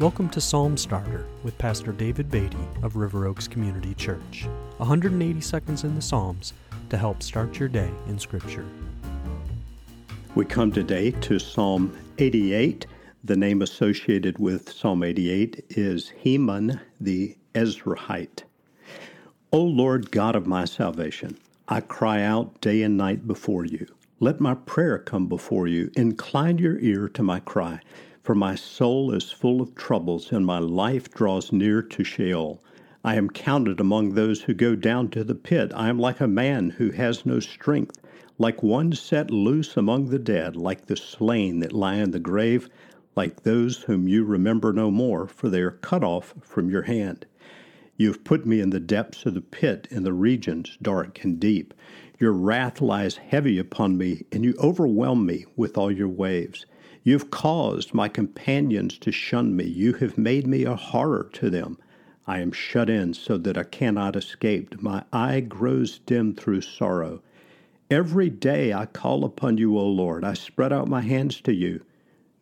Welcome to Psalm Starter with Pastor David Beatty of River Oaks Community Church. 180 seconds in the Psalms to help start your day in Scripture. We come today to Psalm 88. The name associated with Psalm 88 is Heman the Ezrahite. O Lord God of my salvation, I cry out day and night before you. Let my prayer come before you. Incline your ear to my cry. For my soul is full of troubles, and my life draws near to Sheol. I am counted among those who go down to the pit. I am like a man who has no strength, like one set loose among the dead, like the slain that lie in the grave, like those whom you remember no more, for they are cut off from your hand. You have put me in the depths of the pit, in the regions dark and deep. Your wrath lies heavy upon me, and you overwhelm me with all your waves. You have caused my companions to shun me. You have made me a horror to them. I am shut in so that I cannot escape. My eye grows dim through sorrow. Every day I call upon you, O Lord. I spread out my hands to you.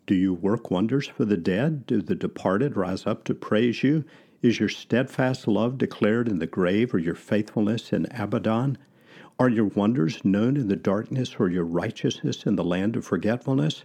Do you work wonders for the dead? Do the departed rise up to praise you? Is your steadfast love declared in the grave, or your faithfulness in Abaddon? Are your wonders known in the darkness, or your righteousness in the land of forgetfulness?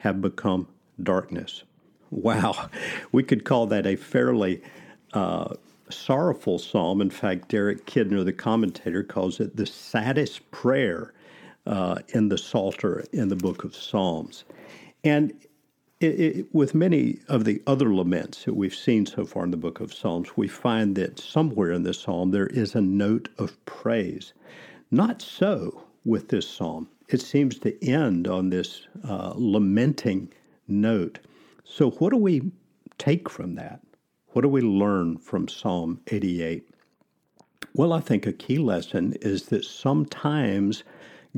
have become darkness. Wow, we could call that a fairly uh, sorrowful psalm. In fact, Derek Kidner, the commentator, calls it the saddest prayer uh, in the Psalter in the book of Psalms. And it, it, with many of the other laments that we've seen so far in the book of Psalms, we find that somewhere in this psalm there is a note of praise. Not so with this psalm it seems to end on this uh, lamenting note. So, what do we take from that? What do we learn from Psalm 88? Well, I think a key lesson is that sometimes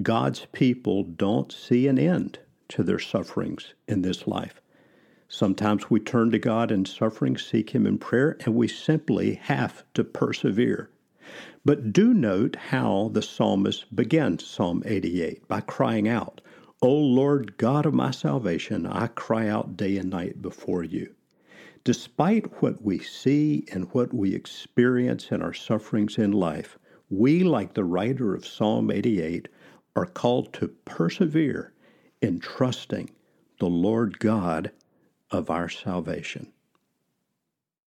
God's people don't see an end to their sufferings in this life. Sometimes we turn to God in suffering, seek Him in prayer, and we simply have to persevere. But do note how the psalmist begins Psalm 88 by crying out, O Lord God of my salvation, I cry out day and night before you. Despite what we see and what we experience in our sufferings in life, we, like the writer of Psalm 88, are called to persevere in trusting the Lord God of our salvation.